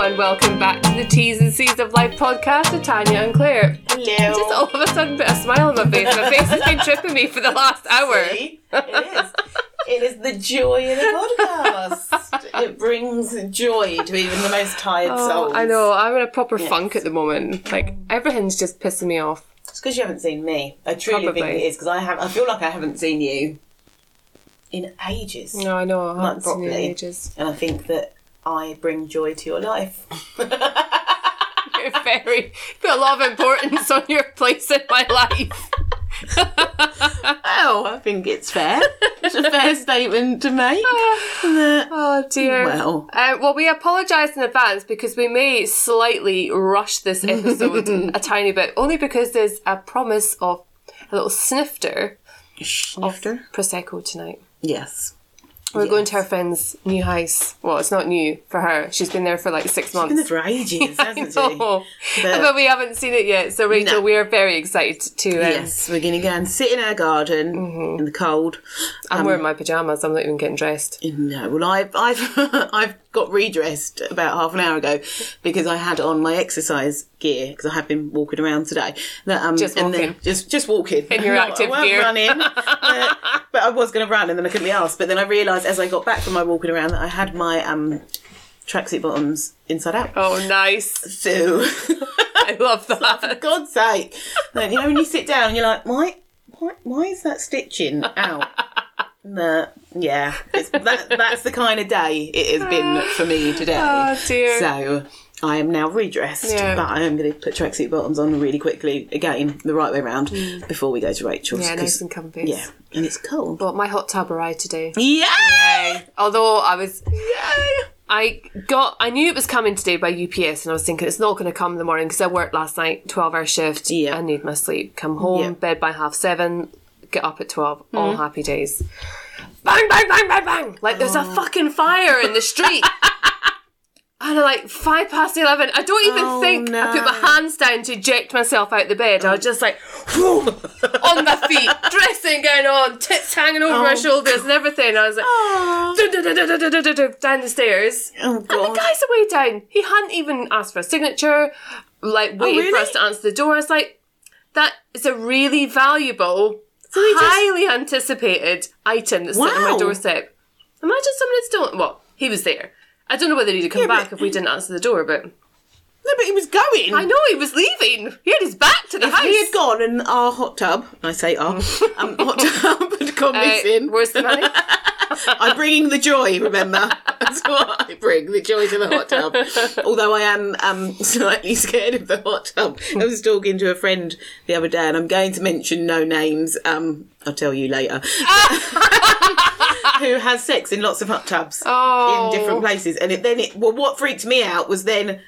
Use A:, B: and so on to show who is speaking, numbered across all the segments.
A: and welcome back to the T's and C's of Life podcast with Tanya and Claire.
B: Hello.
A: Just all of a sudden put a smile on my face. My face has been tripping me for the last hour.
B: See? It is. It is the joy of the podcast. it brings joy to even the most tired
A: Oh,
B: souls.
A: I know, I'm in a proper
B: Yes.
A: funk at the moment. Like, everything's just pissing me off.
B: It's because you haven't seen me. I truly think it is because I have. I feel like I haven't seen you in ages,
A: No, I know, I haven't seen you in ages.
B: and I think that I bring joy to your life.
A: You're very, put a lot of importance on your place in my life.
B: Oh, I think it's fair. It's a fair statement to make. That-
A: Oh dear.
B: Well.
A: Uh, well, we apologise in advance because we may slightly rush this episode a tiny bit, only because there's a promise of a little snifter
B: Snifter?
A: prosecco tonight.
B: Yes.
A: We're going to her friend's new house. Well, it's not new for her. She's been there for like six
B: Been
A: months.
B: there for ages, hasn't she?
A: But,
B: But-
A: we haven't seen it yet. So, Rachel,
B: No.
A: we are very excited to. Um,
B: Yes, we're going to go and sit in our garden
A: Mm-hmm.
B: in the cold.
A: I'm wearing my pajamas. I'm not even getting dressed.
B: No, well, I've I've I've got redressed about half an hour ago because I had on my exercise gear because I have been walking around today. That, um,
A: Just
B: and then-
A: walking.
B: just just walking
A: In your active
B: I
A: gear.
B: running, but, but I was going to run and then I couldn't be asked. But then I realised as I got back from my walking around that I had my um tracksuit bottoms inside out.
A: Oh, nice.
B: So,
A: I love that. for.
B: God's sake, Then, you know when you sit down and you're like, why why why is that stitching out? No, yeah, it's, that, that's the kind of day it has been for me today.
A: Oh, dear.
B: So I am now redressed,
A: Yeah.
B: but I am going to put tracksuit bottoms on really quickly again, the right way round, mm. before we go to Rachel's.
A: Yeah, nice and comfy.
B: yeah, and it's cold.
A: But my hot tub arrived today.
B: Yay!
A: Although I was,
B: Yay!
A: I got, I knew it was coming today by UPS, and I was thinking it's not going to come in the morning because I worked last night, twelve hour shift.
B: Yeah.
A: I need my sleep. Come home,
B: Yeah.
A: bed by half seven, get up at twelve.
B: Mm-hmm.
A: All happy days. Bang, bang, bang, bang, bang! Like there's
B: Oh.
A: a fucking fire in the street. And I'm like five past eleven. I don't even
B: Oh,
A: think I put my hands down to eject myself out the bed. I was just like on my feet, dressing going on, tits hanging over my
B: Oh,
A: shoulders and everything. I was like
B: Oh,
A: down the stairs.
B: oh
A: And the
B: God.
A: guy's away down. He hadn't even asked for a signature, like waited for us to answer the door. It's like that is a really valuable,
B: he just-
A: highly anticipated item that's sitting on my doorstep. Imagine someone had stolen. Well, he was there. I don't know whether he'd come
B: Yeah,
A: back
B: but-
A: if we didn't answer the door, but
B: No, but he was going.
A: I know he was leaving. He had his back to the
B: If
A: house.
B: he had gone and our hot tub, I say our, um, hot tub had gone
A: Uh,
B: missing.
A: where's the money?
B: I'm bringing the joy, remember? That's what I bring, the joy to the hot tub. Although I am um, slightly scared of the hot tub. I was talking to a friend the other day, and I'm going to mention no names. Um, I'll tell you later. Who has sex in lots of hot tubs
A: Oh.
B: in different places. And it, then it, well, what freaked me out was then,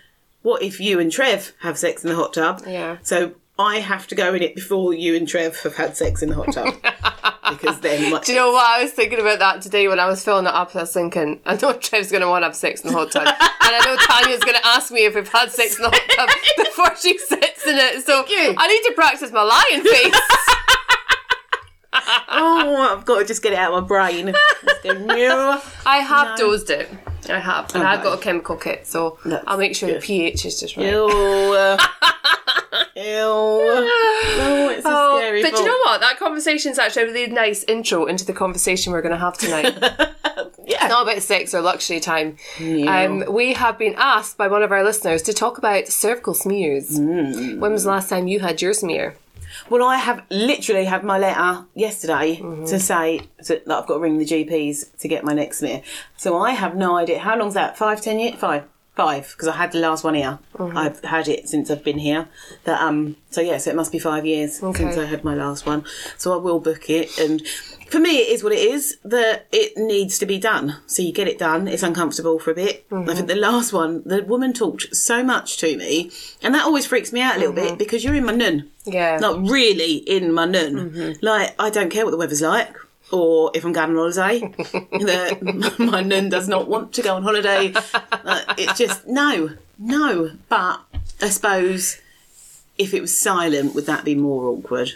B: what if you and Trev have sex in the hot tub?
A: Yeah.
B: So I have to go in it before you and Trev have had sex in the hot tub. because then my,
A: Do you know what? I was thinking about that today when I was filling it up. I was thinking, I know Trev's going to want to have sex in the hot tub. and I know Tanya's going to ask me if we've had sex in the hot tub before she sits in it. So. I need to practice my lying face.
B: oh, I've got to just get it out of my brain. Go, no.
A: I have dosed it. I have. And I've got a chemical kit. So
B: That's
A: I'll make sure the pH is just right.
B: Ew. No, it's a
A: Oh,
B: scary
A: but do you know what? That conversation's actually a really nice intro into the conversation we're going to have tonight.
B: Yeah.
A: not about sex or luxury time. Um, we have been asked by one of our listeners to talk about cervical smears.
B: Mm.
A: When was the last time you had your smear?
B: Well, I have literally had my letter yesterday
A: Mm-hmm.
B: to say that that I've got to ring the GPs to get my next smear. So I have no idea. How long's that? Five, ten years? Five. Five, because I had the last one here.
A: Mm-hmm.
B: I've had it since I've been here. That um. So yeah, so it must be five years
A: Okay.
B: since I had my last one. So I will book it. And for me, it is what it is. That it needs to be done. So you get it done. It's uncomfortable for a bit. I think the last one, the woman talked so much to me, and that always freaks me out a little bit because you're in my nun
A: Yeah.
B: not really in my nun. Like, I don't care what the weather's like. Or if I'm going on holiday, that my nun does not want to go on holiday. Uh, it's just no, no. But I suppose if it was silent, would that be more awkward?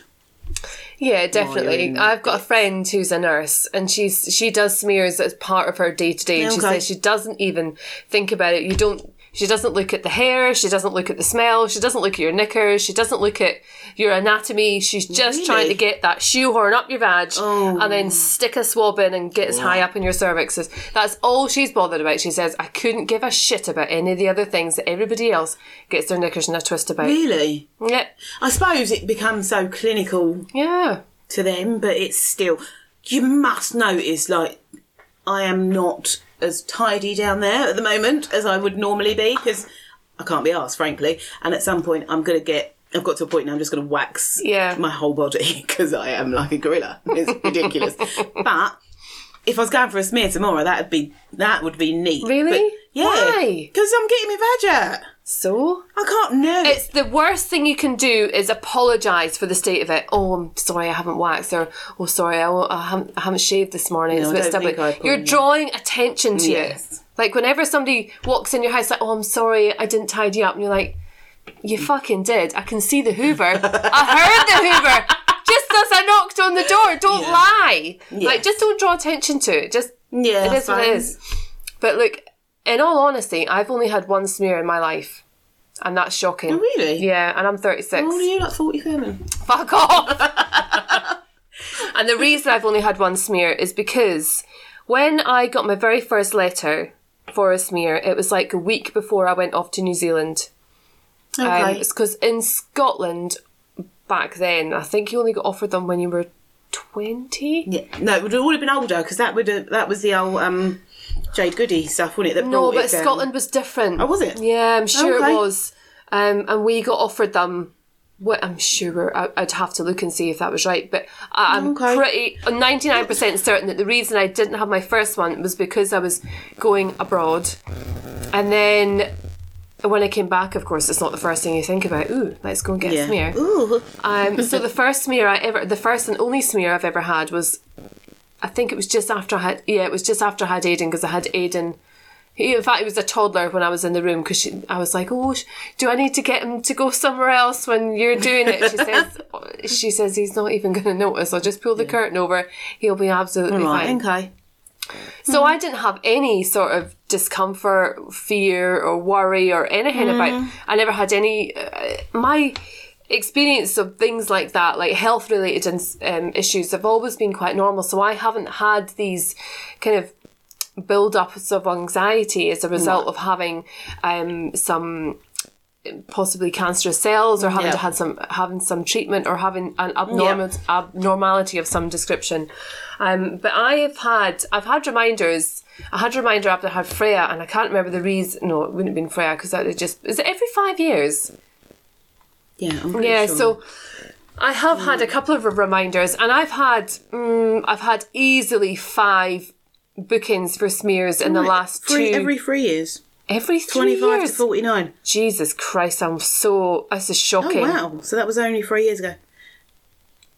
A: Yeah, definitely. I've got a friend who's a nurse, and she's she does smears as part of her day to day, and she says she doesn't even think about it. You don't She doesn't look at the hair. She doesn't look at the smell. She doesn't look at your knickers. She doesn't look at your anatomy. She's just trying to get that shoehorn up your vag
B: Oh.
A: and then oh. stick a swab in and get as high up in your cervixes. That's all she's bothered about. She says, I couldn't give a shit about any of the other things that everybody else gets their knickers in a twist about.
B: Really?
A: Yep.
B: I suppose it becomes so clinical
A: Yeah.
B: to them, but it's still. You must notice, like, I am not as tidy down there at the moment as I would normally be because I can't be asked, frankly. And at some point, I'm going to get. I've got to a point now I'm just going to wax
A: Yeah.
B: my whole body because I am like a gorilla. It's ridiculous. but if I was going for a smear tomorrow, that would be that would be neat.
A: Really?
B: But, yeah.
A: Why?
B: Because I'm getting my vag out.
A: So?
B: I can't know.
A: It's the worst thing you can do is apologise for the state of it. Oh, I'm sorry, I haven't waxed, or oh, sorry, I, won't- I, haven't, I haven't shaved this morning. it's
B: No,
A: bit
B: don't
A: stubborn.
B: think I probably-
A: You're drawing attention to
B: Yes.
A: it. Like whenever somebody walks in your house, like, oh, I'm sorry, I didn't tidy up, and you're like, you fucking did. I can see the Hoover. I heard the Hoover. Just as I knocked on the door. Don't
B: Yeah.
A: lie.
B: Yeah.
A: Like, just don't draw attention to it. Just
B: yeah,
A: it is what it is. But look, in all honesty, I've only had one smear in my life. And that's shocking.
B: Oh, really?
A: Yeah, and I'm 36.
B: Oh, you like 47?
A: Fuck off! and the reason I've only had one smear is because when I got my very first letter for a smear, it was like a week before I went off to New Zealand. Um,
B: Okay.
A: it's because in Scotland back then, I think you only got offered them when you were 20.
B: Yeah, no, it would have been older because that would have, that was the old um, Jade Goody stuff, wasn't it? That
A: No, but. Scotland was different.
B: Oh, was it?
A: Yeah, I'm sure
B: Okay.
A: it was. Um, and we got offered them. What I'm sure I- I'd have to look and see if that was right, but I- I'm
B: Okay.
A: pretty 99% certain that the reason I didn't have my first one was because I was going abroad, and then when I came back, of course, it's not the first thing you think about. Ooh, let's go and get a smear.
B: Ooh.
A: Um, so the first smear I ever, the first and only smear I've ever had was, I think it was just after I had, yeah, it was just after I had Aiden because I had Aiden. He, in fact, he was a toddler when I was in the room because I was like, "Oh, sh- do I need to get him to go somewhere else when you're doing it?" She says, "She says he's not even going to notice. I'll just pull the curtain over. He'll be absolutely
B: Right,
A: fine."
B: okay.
A: So I didn't have any sort of discomfort, fear, or worry, or anything about. I never had any. Uh, my experience of things like that, like health related um, issues, have always been quite normal. So I haven't had these kind of build ups of anxiety as a result of having um, some possibly cancerous cells or having
B: Yeah.
A: to had some having some treatment or having an abnormal abnormality of some description. Um, but I have had I've had reminders. I had a reminder after I had Freya, and I can't remember the reason. No, it wouldn't have been Freya because that is just is it every five years?
B: Yeah,
A: Yeah,
B: sure.
A: so I have had a couple of reminders, and I've had mm, I've had easily five bookings for smears in the last
B: three,
A: two
B: every three years.
A: every three
B: 25
A: years.
B: to 49.
A: Jesus Christ, I'm so this is
B: Oh,
A: shocking.
B: wow. So that was only three years ago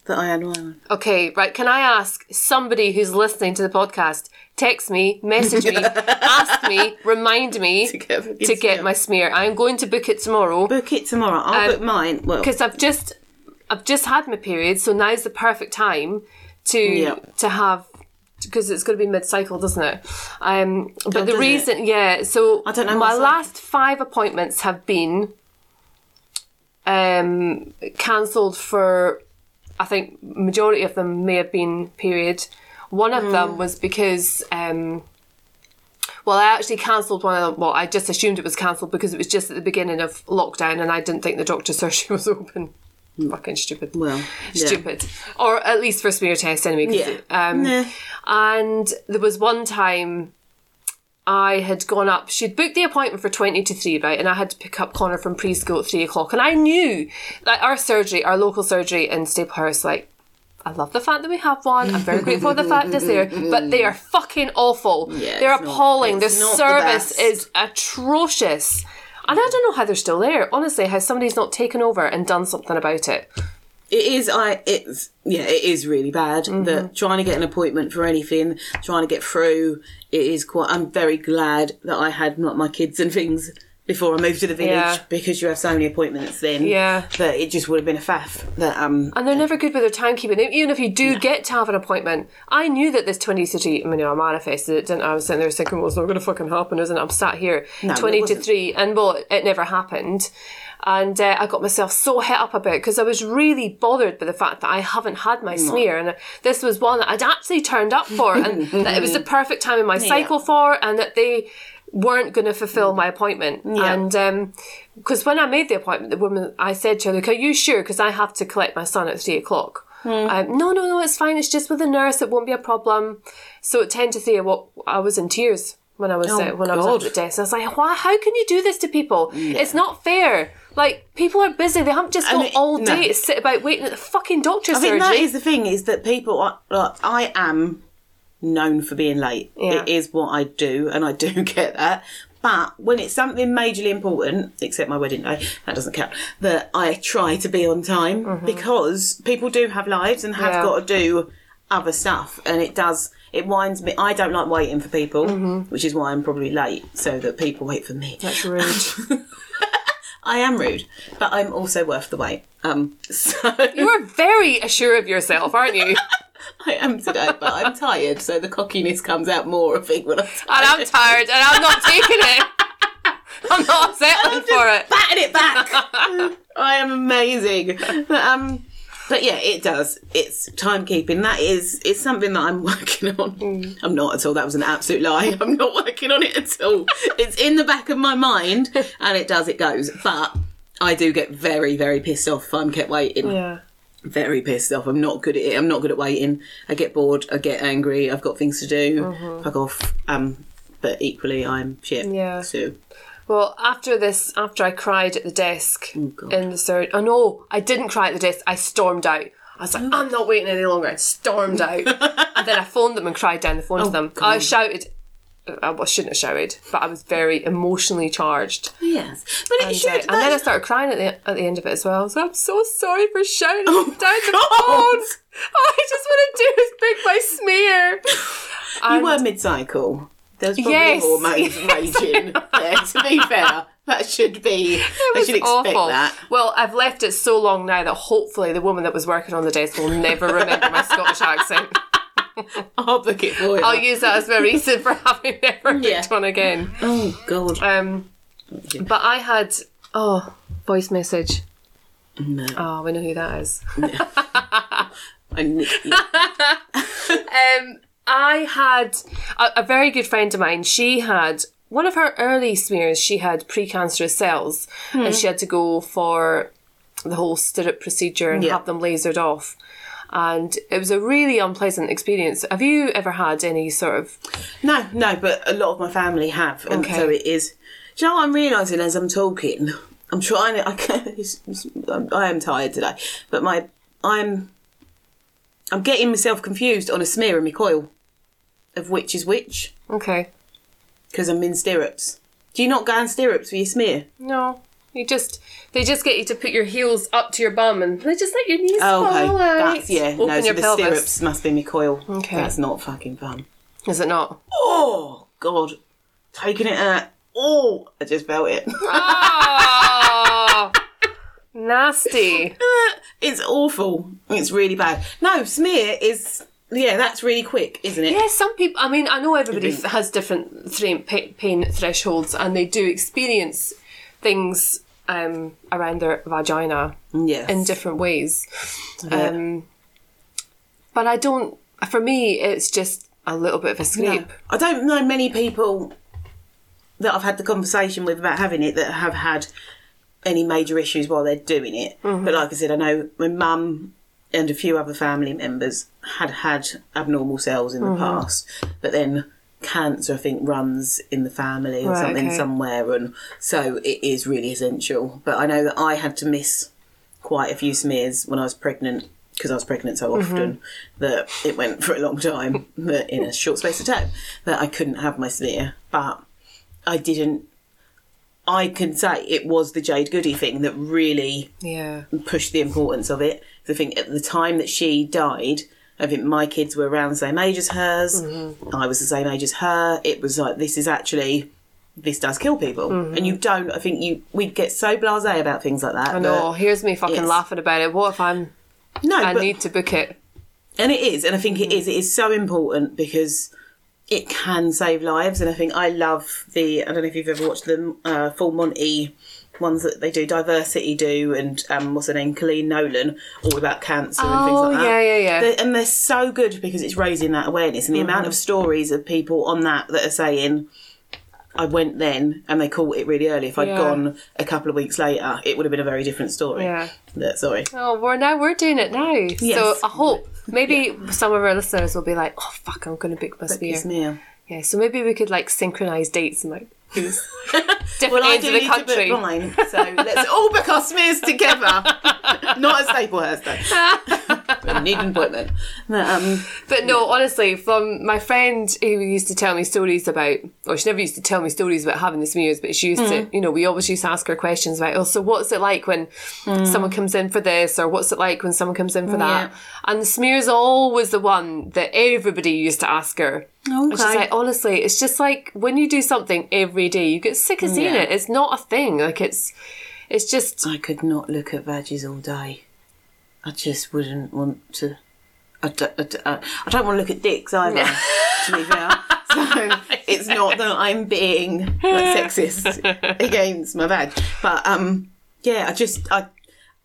B: that I had one.
A: Okay, right. Can I ask somebody who's listening to the podcast, text me, message me, ask me, remind me
B: To get
A: to get
B: smear.
A: my smear. I'm going to book it tomorrow
B: Book it tomorrow. I'll
A: Um,
B: book mine. Well,
A: because I've just I've just had my period, so now's the perfect time to
B: Yeah.
A: to have because it's going to be mid cycle, doesn't it? Um, but
B: Oh,
A: the
B: does it?
A: reason, yeah. So
B: I don't know
A: My
B: myself.
A: last five appointments have been um, cancelled for. I think majority of them may have been period. One of
B: Hmm.
A: them was because. Um, well, I actually cancelled one of them. Well, I just assumed it was cancelled because it was just at the beginning of lockdown and I didn't think the doctor's surgery was open. Fucking stupid.
B: well, yeah.
A: Stupid. Or at least for smear test anyway.
B: Yeah.
A: Um,
B: Nah.
A: And there was one time I had gone up, she'd booked the appointment for 20 to 3, right? And I had to pick up Connor from preschool at 3 o'clock. And I knew that our surgery, our local surgery in Staplehurst, like, I love the fact that we have one. I'm very grateful for the fact that it's there, but they are fucking awful.
B: Yeah,
A: They're appalling.
B: Not the
A: service
B: best.
A: is atrocious. And I don't know how they're still there. Honestly, how somebody's not taken over and done something about it.
B: It is. I. It's. Yeah. It is really bad.
A: Mm-hmm.
B: That trying to get an appointment for anything, trying to get through, it is quite. I'm very glad that I had not my kids and things before I moved to the village
A: Yeah.
B: because you have so many appointments then.
A: Yeah.
B: That it just would have been a faff. That um
A: And they're never good with their timekeeping. Even if you do get to have an appointment, I knew that this 20 city, I mean, I manifested it, didn't I? I was sitting there thinking, well, it's not going to fucking happen, isn't it? I'm sat here,
B: No,
A: 20 to 3, and well, it never happened. And uh, I got myself so het up about it because I was really bothered by the fact that I haven't had my smear. And this was one that I'd actually turned up for, and that it was the perfect time in my cycle for, and that they weren't going to fulfill my appointment. And because when I made the appointment, the woman, I said to her, "Look, are you sure? Because I have to collect my son at three o'clock." Um, no, no, no, it's fine. It's just with the nurse. It won't be a problem. So at ten to three, what I was in tears when I was
B: Oh,
A: uh, when I was
B: God.
A: at the desk. I was like, "Why? How can you do this to people? It's not fair." Like people are busy; they haven't just got
B: it-
A: all
B: no.
A: day to sit about waiting at the fucking doctor's
B: I think
A: surgery.
B: that is the thing is that people are, like, I am known for being late.
A: Yeah.
B: It is what I do and I do get that. But when it's something majorly important, except my wedding day, that doesn't count, that I try to be on time because people do have lives and have
A: Mm-hmm. Yeah.
B: got to do other stuff and it does it winds me I don't like waiting for people, which is why I'm probably late, so that people wait for me.
A: That's rude.
B: I am rude, but I'm also worth the wait. Um so
A: you are very assured of yourself, aren't you?
B: I am today, but I'm tired, so the cockiness comes out more, I think, when I'm tired. and.
A: I'm tired, and I'm not taking it. I'm not settling for it.
B: batting it back. I am amazing. Um, but yeah, it does. It's timekeeping. That is, it's something that I'm working on.
A: Mm.
B: I'm not at all. That was an absolute lie. I'm not working on it at all. It's in the back of my mind, and it does. It goes. But I do get very, very pissed off if I'm kept waiting.
A: Yeah.
B: very pissed off. I'm not good at it. I'm not good at waiting. I get bored. I get angry. I've got things to do. Fuck off. Um, but equally, I'm shit.
A: Mm-hmm. Yeah.
B: So
A: Well, after this, after I cried at the desk
B: God.
A: in the third, oh no, I didn't cry at the desk. I stormed out. I was like, I'm not waiting any longer. I stormed out, and then I phoned them and cried down the phone to them. I shouted. I shouldn't have shouted, but I was very emotionally charged.
B: yes, but it
A: And,
B: should.
A: uh, and then I started crying at the at the end of it as well. Like, I'm so sorry for shouting down the
B: God.
A: phone. All I just want to do is pick my smear.
B: you were mid-cycle. There's probably
A: Yes.
B: hormones raging. there, to be fair, that should be.
A: It
B: I
A: was
B: should expect
A: awful.
B: that.
A: Well, I've left it so long now that hopefully the woman that was working on the desk will never remember my Scottish accent.
B: I'll book it for you.
A: I'll use that as my reason for having never
B: Yeah.
A: picked one again.
B: oh God.
A: Um, but I had oh voice message.
B: no.
A: Oh, we know who that is.
B: I kn- yeah.
A: Um, I had a, a very good friend of mine. She had one of her early smears. She had precancerous cells, and hmm. she had to go for the whole stirrup procedure and
B: Yeah.
A: have them lasered off. And it was a really unpleasant experience. Have you ever had any sort of?
B: No, no, but a lot of my family have, and
A: Okay.
B: so it is. Do you know what I'm realizing as I'm talking? I'm trying. I, can't, it's, it's, I'm- I am tired today, but my I'm I'm getting myself confused on a smear and my coil of which is which
A: Okay,
B: because I'm in stirrups. Do you not go in stirrups for your smear?
A: no, you just they just get you to put your heels up to your bum and they just let your knees
B: Oh, okay,
A: fall out.
B: that's yeah.
A: Open
B: no, so
A: your
B: the
A: pelvis.
B: stirrups must be my coil.
A: Okay.
B: that's not fucking fun.
A: Is it not?
B: Oh God, taking it out. Oh, I just felt it.
A: Ah! Nasty.
B: it's awful. It's really bad. No, smear is yeah, that's really quick, isn't it?
A: Yeah, some people. I mean, I know everybody has different pa- pain thresholds, and they do experience things um, around their vagina
B: Yes.
A: in different ways. Um, but I don't. For me, it's just a little bit of a scrape.
B: No. I don't know many people that I've had the conversation with about having it that have had any major issues while they're doing it.
A: Mm-hmm.
B: But like I said, I know my mum and a few other family members had had abnormal cells in the
A: Mm-hmm.
B: past, but then cancer I think runs in the family or
A: Right,
B: something
A: okay.
B: somewhere and so it is really essential but I know that I had to miss quite a few smears when I was pregnant because I was pregnant so
A: Mm-hmm.
B: often that it went for a long time that in a short space of time that I couldn't have my smear but I didn't I can say it was the Jade Goody thing that really
A: Yeah.
B: pushed the importance of it. I think at the time that she died, I think my kids were around the same age as hers. I was the same age as her. It was like this is actually this does kill people, and you don't. I think you we get so blasé about things like that.
A: Mm-hmm. I know. Here's me fucking laughing about it. What if I'm?
B: No,
A: I
B: but,
A: need to book it.
B: and it is, and I think it is. It is so important because it can save lives, and I think I love the. I don't know if you've ever watched the uh, Full Monty ones that they do. Diversity do, and um, what's her name, Coleen Nolan, all about cancer and things
A: Oh,
B: like that.
A: yeah, yeah, yeah.
B: They're- and they're so good because it's raising that awareness and the amount
A: Mm-hmm.
B: of stories of people on that that are saying. I went then, and they caught it really early. If I'd
A: Yeah.
B: gone a couple of weeks later, it would have been a very different story.
A: Yeah.
B: Sorry.
A: Oh, we're now we're doing it now.
B: Yes.
A: So I hope maybe some of our listeners will be like, "Oh fuck, I'm going to book my sphere."
B: It's.
A: Yeah. So maybe we could like synchronize dates and like who's different
B: Well, I
A: ends of the country.
B: mine, so let's all book our smears together. Not at Staplehurst though. we need appointment. But, um,
A: But no, honestly, from my friend who used to tell me stories about, or she never used to tell me stories about having the smears, but she used to, you know, we always used to ask her questions about, oh, so what's it like when someone comes in for this, or what's it like when someone comes in for that?
B: Yeah.
A: And the smear's always the one that everybody used to ask her. And she's
B: Okay.
A: like, honestly, it's just like when you do something every day, you get sick of seeing
B: Yeah.
A: it. It's not a thing. Like it's, it's just,
B: I could not look at veggies all day. I just wouldn't want to. I don't, I don't, I don't want to look at dicks either. to be fair, so it's not that I'm being like, sexist against my vag, but um, yeah, I just I.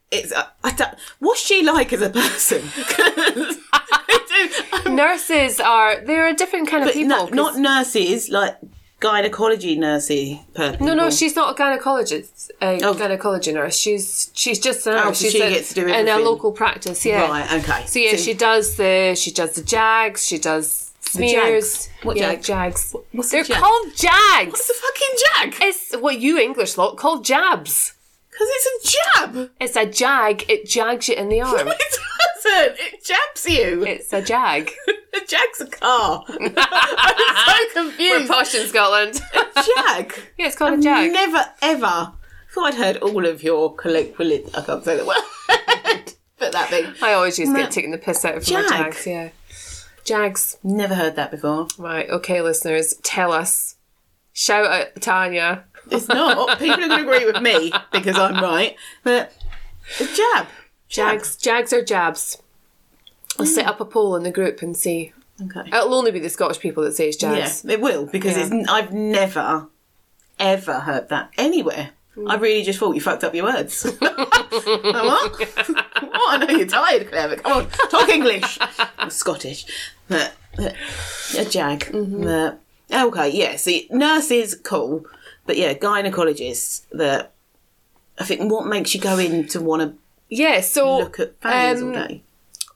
B: It's I, I don't, what's she like as a person? Do-
A: nurses are, they're a different kind of people.
B: no, not nurses, like gynecology nursey per
A: No, no, she's not a gynecologist, a
B: Oh.
A: gynecology nurse. She's she's just a nurse.
B: Oh, so
A: she's
B: she
A: a-
B: gets to do
A: in a local practice. Yeah.
B: Right, okay.
A: So yeah,
B: So-
A: she does the she does the jags. She does smears.
B: jags? What
A: yeah,
B: jag?
A: jags?
B: what's
A: They're
B: jag?
A: called jags.
B: What's the fucking jag?
A: It's what you English lot call jabs.
B: Because it's a jab.
A: It's a jag. It jags you in the arm.
B: It doesn't. It jabs you.
A: it's a jag.
B: a jag's a car. I'm so confused.
A: We're posh in Scotland.
B: jag.
A: yeah, it's called a jag.
B: Never ever thought I'd heard all of your colloquial. I can't say that word. but that thing.
A: I always used to get taking the piss out of my
B: Jag.
A: jags. Yeah, jags.
B: Never heard that before.
A: Right. Okay, listeners, tell us. Shout out Tanya.
B: It's not. People are going to agree with me because I'm right. But a jab.
A: Jags, jags or jabs? I'll set up a poll in the group and see.
B: Okay.
A: It'll only be the Scottish people that say it's jags.
B: Yeah, it will because
A: Yeah.
B: it's, I've never, ever heard that anywhere. I mm. really just thought you fucked up your words. what? what? I know you're tired, Claire, but come on, talk English. I'm Scottish. A jag. Mm-hmm. But, okay, yeah, see, nurses, cool. But yeah, gynecologists, that I think what makes you go in to want to
A: Yeah, so
B: look at fannies
A: um,
B: all day?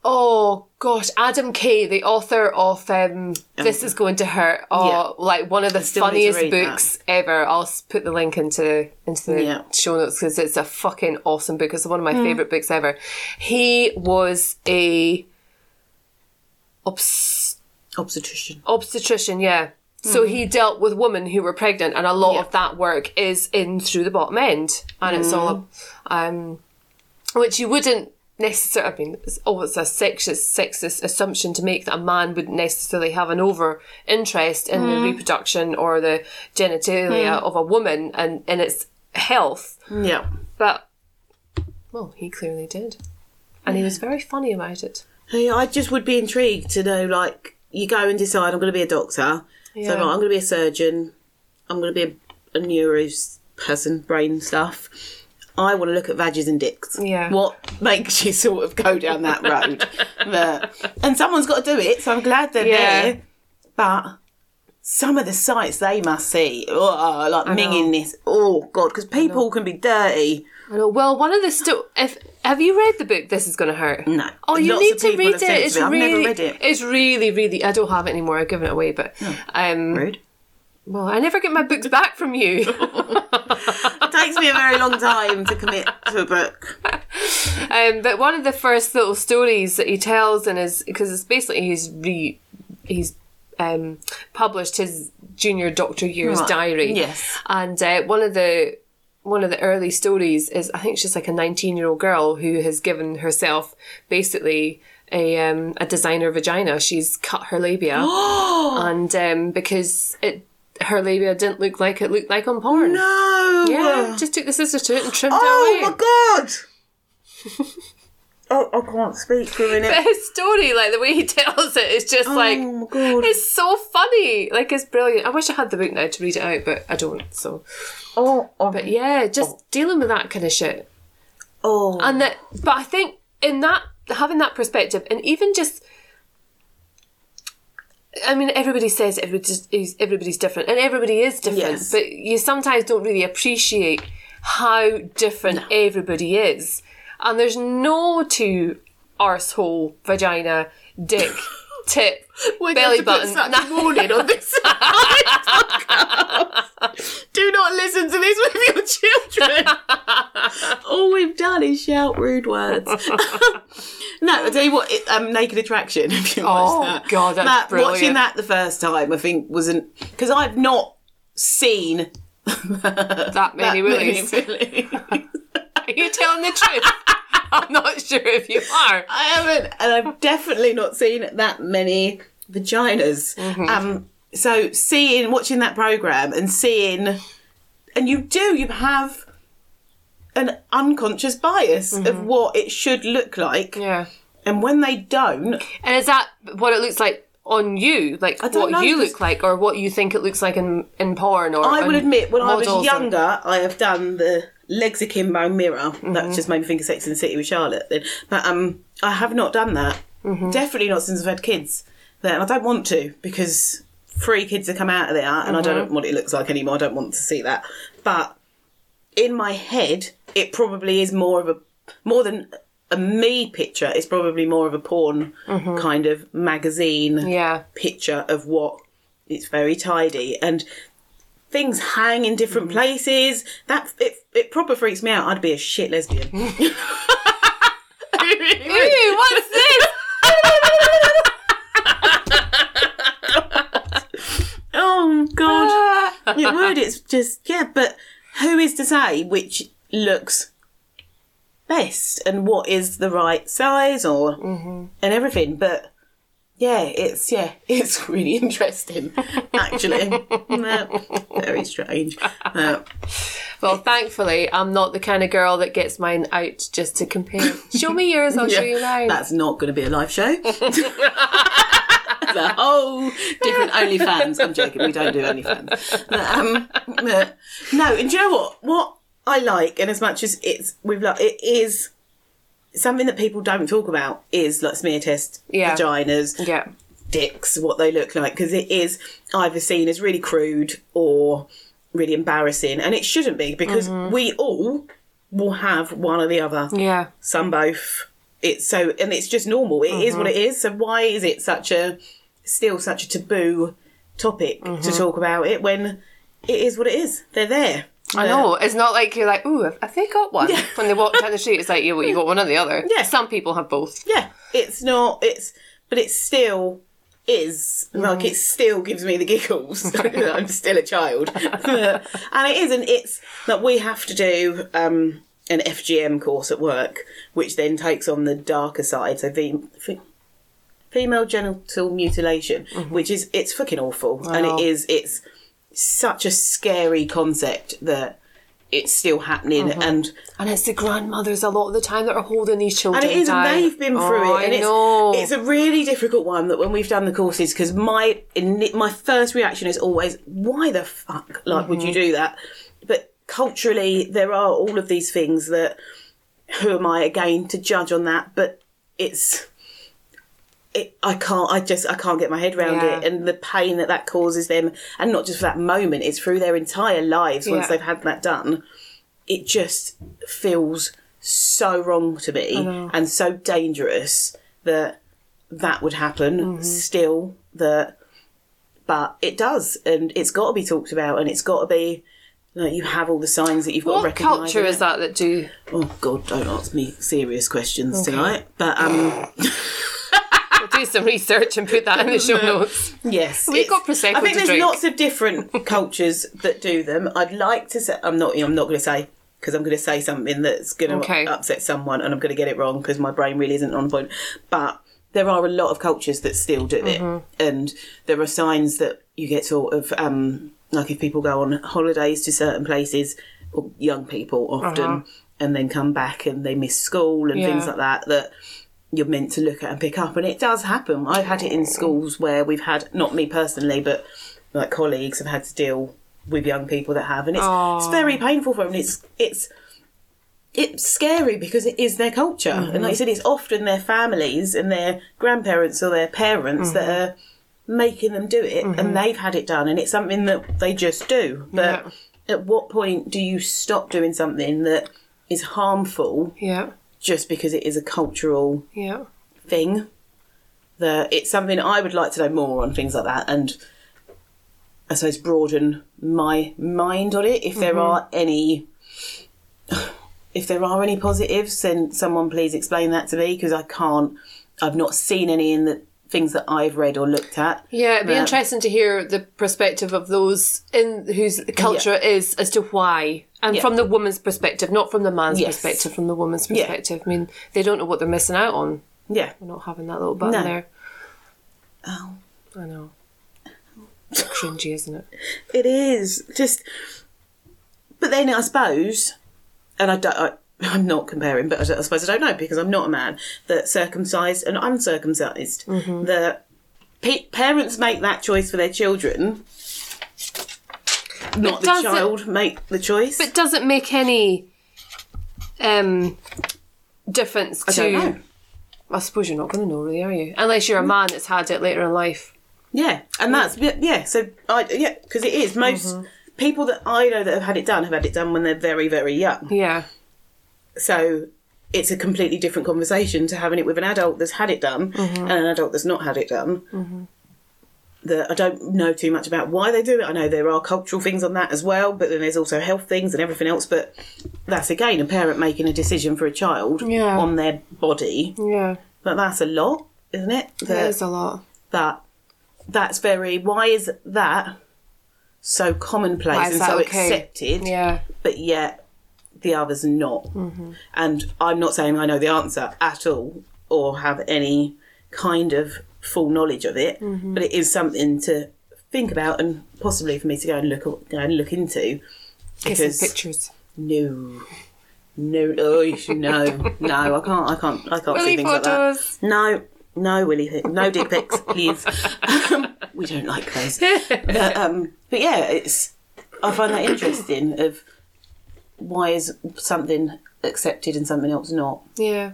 A: Oh gosh, Adam Kay, the author of um, "This Is Going to Hurt," oh,
B: Yeah.
A: like one of the
B: still need to
A: funniest
B: read that.
A: books ever. I'll put the link into into the
B: Yeah.
A: show notes because it's a fucking awesome book. It's one of my
B: Mm.
A: favorite books ever. He was a obs-
B: Obstetrician.
A: obstetrician, yeah. So he dealt with women who were pregnant, and a lot
B: Mm. Yeah.
A: of that work is in through the bottom end, and it's all,
B: Mm.
A: um, which you wouldn't necessarily. I mean, it's always a sexist, sexist assumption to make that a man wouldn't necessarily have an over interest in
B: Mm.
A: the reproduction or the genitalia of a woman and in its health,
B: Yeah.
A: but well, he clearly did, and he was very funny about it.
B: Hey, I just would be intrigued to know, like, you go and decide I'm going to be a doctor.
A: Yeah.
B: So I'm going to be a surgeon. I'm going to be a, a neuro person, brain stuff. I want to look at vages and dicks.
A: Yeah.
B: What makes you sort of go down that road? But- and someone's got to do it, so I'm glad they're
A: Yeah.
B: there. But some of the sights they must see, oh, like minging this. Oh, God, because people can be dirty.
A: I know. Well, one of the sto- if have you read the book? This is going to hurt.
B: No.
A: Oh, you
B: Lots
A: need to read it.
B: to
A: It's
B: never
A: really,
B: read it.
A: it's really, really. I don't have it anymore. I've given it away. But um,
B: Rude.
A: well, I never get my books back from you.
B: It takes me a very long time to commit to a book.
A: um, but one of the first little stories that he tells in his because it's basically he's re he's um, published his junior doctor years
B: Right.
A: diary.
B: Yes.
A: and uh, one of the one of the early stories is I think she's like a 19 year old girl who has given herself basically a um, a designer vagina. She's cut her labia, and um, because it her labia didn't look like it looked like on porn.
B: No.
A: Yeah, just took the scissors to it and trimmed
B: Oh
A: it away.
B: my god. Oh, I can't speak for a minute.
A: But his story, like the way he tells it, is just oh like
B: oh god.
A: it's so funny. Like it's brilliant. I wish I had the book now to read it out, but I don't. So,
B: Oh, oh,
A: but yeah, just oh. dealing with that kind of shit.
B: oh.
A: and that but i think in that having that perspective and even just I mean, everybody says everybody's, everybody's different, and everybody is different.
B: Yes.
A: But you sometimes don't really appreciate how different everybody is. And there's no two arsehole, vagina, dick, tip,
B: We're
A: belly button.
B: Put such warning on this. Do not listen to this with your children. All we've done is shout rude words. no, I tell you what, it, um, Naked Attraction. If you
A: Oh,
B: that,
A: God, that's
B: Matt,
A: brilliant.
B: Watching that the first time, I think wasn't because I've not seen
A: that many
B: that
A: willies.
B: willies.
A: You telling the truth? I'm not sure if you are.
B: I haven't, and I've definitely not seen that many vaginas.
A: Mm-hmm.
B: Um, so seeing, watching that program, and seeing, and you do, you have an unconscious bias of what it should look like,
A: Mm-hmm. Yeah.
B: and when they don't,
A: And is that what it looks like on you? Like what
B: know,
A: you look like or what you think it looks like in, in porn or
B: I
A: will
B: admit, when I was younger, I have done the legs akimbo mirror.
A: Mm-hmm.
B: That just made me think of Sex and the City with Charlotte. Then, but um, I have not done that.
A: Mm-hmm.
B: Definitely not since I've had kids. Then I don't want to because three kids have come out of there, and I don't
A: Mm-hmm.
B: know what it looks like anymore. I don't want to see that. But in my head, it probably is more of a more than a me picture. It's probably more of a porn kind of magazine
A: Mm-hmm. Yeah.
B: picture of what it's very tidy and things hang in different
A: Mm-hmm.
B: places. That it, it proper freaks me out. I'd be a shit lesbian.
A: Ew, what's this?
B: oh god, it would. It's just yeah, but who is to say which looks best and what is the right size or
A: Mm-hmm.
B: and everything? But yeah, it's yeah, it's really interesting actually. No, very strange. No.
A: Well, thankfully, I'm not the kind of girl that gets mine out just to compare. Show me yours, I'll show you mine.
B: That's not going to be a live show. the whole different OnlyFans. I'm joking. We don't do OnlyFans. But, um, no, and do you know what? What I like, and as much as it's we've like it is something that people don't talk about is like smear test
A: Yeah.
B: vaginas,
A: yeah.
B: dicks, what they look like, because it is either seen as really crude or really embarrassing, and it shouldn't be because mm-hmm. we all will have one or the other
A: Yeah.
B: some both. It's so, and it's just normal. It is what it mm-hmm. is. So why is it such a still such a taboo topic to mm-hmm. talk about it when it is what it is? They're there.
A: I know. It's not like you're like, ooh, have they got one? When they walk down the street, it's like, yeah, well, you got one or the other.
B: Yeah.
A: Some people have both.
B: Yeah, it's not. It's but it still is like it still gives me the giggles. I'm still a child, and it is, and it's that we have to do. um an FGM course at work, which then takes on the darker side. So the female genital mutilation, which is it's fucking awful, and it is it's such a scary concept that it's still happening, and
A: And it's the grandmothers a lot of the time that are holding these children
B: and it is,
A: down.
B: they've been through
A: Oh,
B: it, and
A: I
B: it's
A: know.
B: it's a really difficult one. That when we've done the courses, because my in, my first reaction is always, "Why the fuck? Like, would
A: Mm-hmm.
B: you do that?" But culturally, there are all of these things that. Who am I again to judge on that? But it's. It, I can't. I just. I can't get my head around
A: Yeah.
B: it, and the pain that that causes them, and not just for that moment. It's through their entire lives once
A: Yeah.
B: they've had that done. It just feels so wrong to me and so dangerous that that would happen
A: Mm-hmm.
B: still that but it does and it's got to be talked about and it's got to be like, you have all the signs that you've got to
A: what
B: recognise
A: culture is that that do?
B: oh god don't ask me serious questions tonight but um
A: do some research and put that in the show notes.
B: yes
A: We've got Prosecco
B: i think there's
A: drink.
B: lots of different cultures that do them i'd like to say i'm not i'm not going to say because i'm going to say something that's going to
A: Okay.
B: upset someone and i'm going to get it wrong because my brain really isn't on point but there are a lot of cultures that still do it, and there are signs that you get sort of um, like if people go on holidays to certain places, or young people often, and then come back and they miss school and things like that. That you're meant to look at and pick up, and it does happen. I've had it in schools where we've had not me personally, but like colleagues have had to deal with young people that have, and it's it's very painful for them. It's it's it's scary because it is their culture, and like I said, it's often their families and their grandparents or their parents that mm-hmm. are making them do it, and mm-hmm. they've had it done, and it's something that they just do. But
A: Yeah.
B: at what point do you stop doing something that is harmful
A: Yeah.
B: Just because it is a cultural
A: Yeah.
B: thing? That it's something I would like to know more on things like that, and I suppose broaden my mind on it. If there mm-hmm. are any, if there are any positives, then someone please explain that to me because I can't. I've not seen any in the things that I've read or looked at.
A: Yeah, it'd be
B: Yeah.
A: interesting to hear the perspective of those in whose culture is as to why, and
B: Yeah.
A: from the woman's perspective, not from the man's
B: Yes.
A: perspective, from the woman's
B: Yeah.
A: perspective. I mean, they don't know what they're missing out on.
B: Yeah.
A: We're not having that little button
B: No.
A: there.
B: Oh.
A: I know. It's cringy, isn't it?
B: It is just, but then I suppose, and I don't. I, I'm not comparing, but I, I suppose I don't know because I'm not a man. That circumcised and uncircumcised, that pe- parents make that choice for their children, not the
A: does it-
B: child make the choice.
A: But does it make any um, difference
B: I
A: to?
B: don't know.
A: I suppose you're not going to know, really, are you? Unless you're a man that's had it later in life.
B: Yeah, and that's yeah. So I yeah, because it is most people that I know that have had it done have had it done when they're very very young.
A: Yeah.
B: So it's a completely different conversation to having it with an adult that's had it done mm-hmm. and an adult that's not had it done. Mm-hmm. That I don't know too much about why they do it. I know there are cultural things on that as well, but then there's also health things and everything else. But that's again a parent making a decision for a child
A: Yeah.
B: on their body.
A: Yeah.
B: But that's a lot, isn't it?
A: That
B: That,
A: is a lot.
B: that that's very. Why is that so commonplace and so
A: okay?
B: accepted?
A: Yeah.
B: but yet the others not. And I'm not saying I know the answer at all or have any kind of full knowledge of it, but it is something to think about and possibly for me to go and look go and look into. Because
A: pictures.
B: no, no, oh, no, no, I can't, I can't, I can't see
A: Willy
B: things like that. No, no, Willy, no dick pics, please. Um, we don't like those. But, um, but yeah, it's. I find that interesting. Of why is something accepted and something else not?
A: Yeah.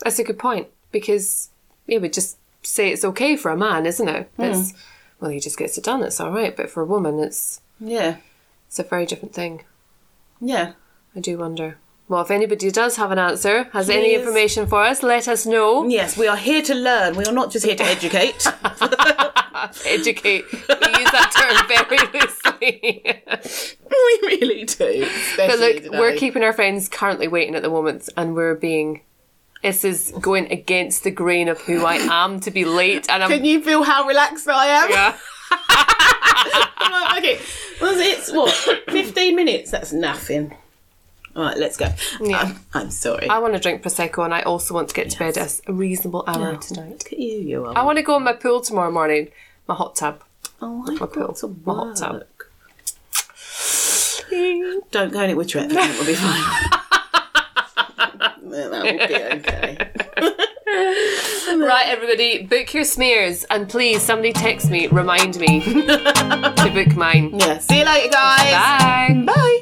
A: That's a good point because yeah, we just say it's okay for a man, isn't it? Hmm. It's well, he just gets it done. It's all right, but for a woman, it's
B: Yeah,
A: it's a very different thing.
B: yeah.
A: I do wonder. Well, if anybody does have an answer, has any information for us, let us know.
B: Yes, we are here to learn. We are not just here to educate.
A: Educate. we use that term very loosely.
B: we really do.
A: but look,
B: today.
A: we're keeping our friends currently waiting at the moment, and we're being. This is going against the grain of who I am to be late, and I'm.
B: Can you feel how relaxed I am?
A: yeah.
B: Like, okay, well, it's what, 15 minutes? That's nothing. All right, let's go.
A: Yeah.
B: I'm, I'm sorry.
A: I want to drink prosecco, and I also want to get to bed at a reasonable hour tonight.
B: Look at you, you are.
A: I want to go in my pool tomorrow morning, my hot tub.
B: Oh,
A: my pool,
B: to
A: my hot tub.
B: Work. Don't go in it with Trevor. It'll be fine. that will be okay.
A: Right, everybody, book your smears, and please, somebody text me, remind me to book mine.
B: Yeah. See you later, guys.
A: Bye.
B: Bye.